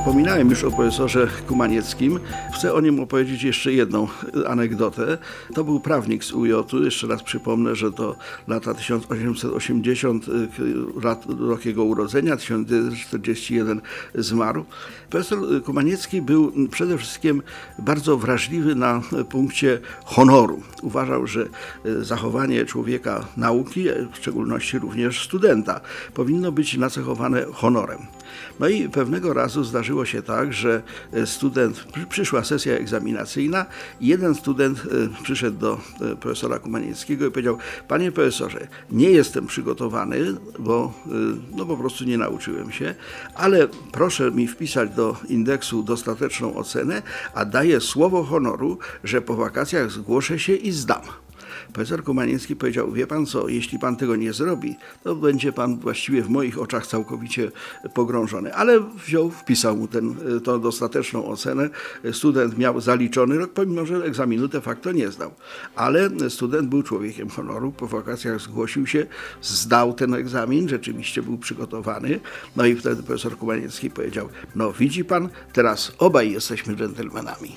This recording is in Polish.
Wspominałem już o profesorze Kumanieckim. Chcę o nim opowiedzieć jeszcze jedną anegdotę. To był prawnik z UJ. Jeszcze raz przypomnę, że to lata 1880, y, rok jego urodzenia, 1941 zmarł. Profesor Kumaniecki był przede wszystkim bardzo wrażliwy na punkcie honoru. Uważał, że y, zachowanie człowieka nauki, w szczególności również studenta, powinno być nacechowane honorem. No i pewnego razu zdarzyło się tak, że e, student, przyszła sesja egzaminacyjna jeden student e, przyszedł do e, profesora Kumanieckiego i powiedział, panie profesorze, nie jestem przygotowany, bo no po prostu nie nauczyłem się, ale proszę mi wpisać do indeksu dostateczną ocenę, a daję słowo honoru, że po wakacjach zgłoszę się i zdam. Profesor Kumaniecki powiedział, wie pan co, jeśli pan tego nie zrobi, to będzie pan właściwie w moich oczach całkowicie pogrążony. Ale wziął, wpisał mu tą dostateczną ocenę. Student miał zaliczony rok, pomimo że egzaminu de facto nie zdał. Ale student był człowiekiem honoru, po wakacjach zgłosił się, zdał ten egzamin, rzeczywiście był przygotowany. No i wtedy profesor Kumaniecki powiedział, no widzi pan, teraz obaj jesteśmy dżentelmenami.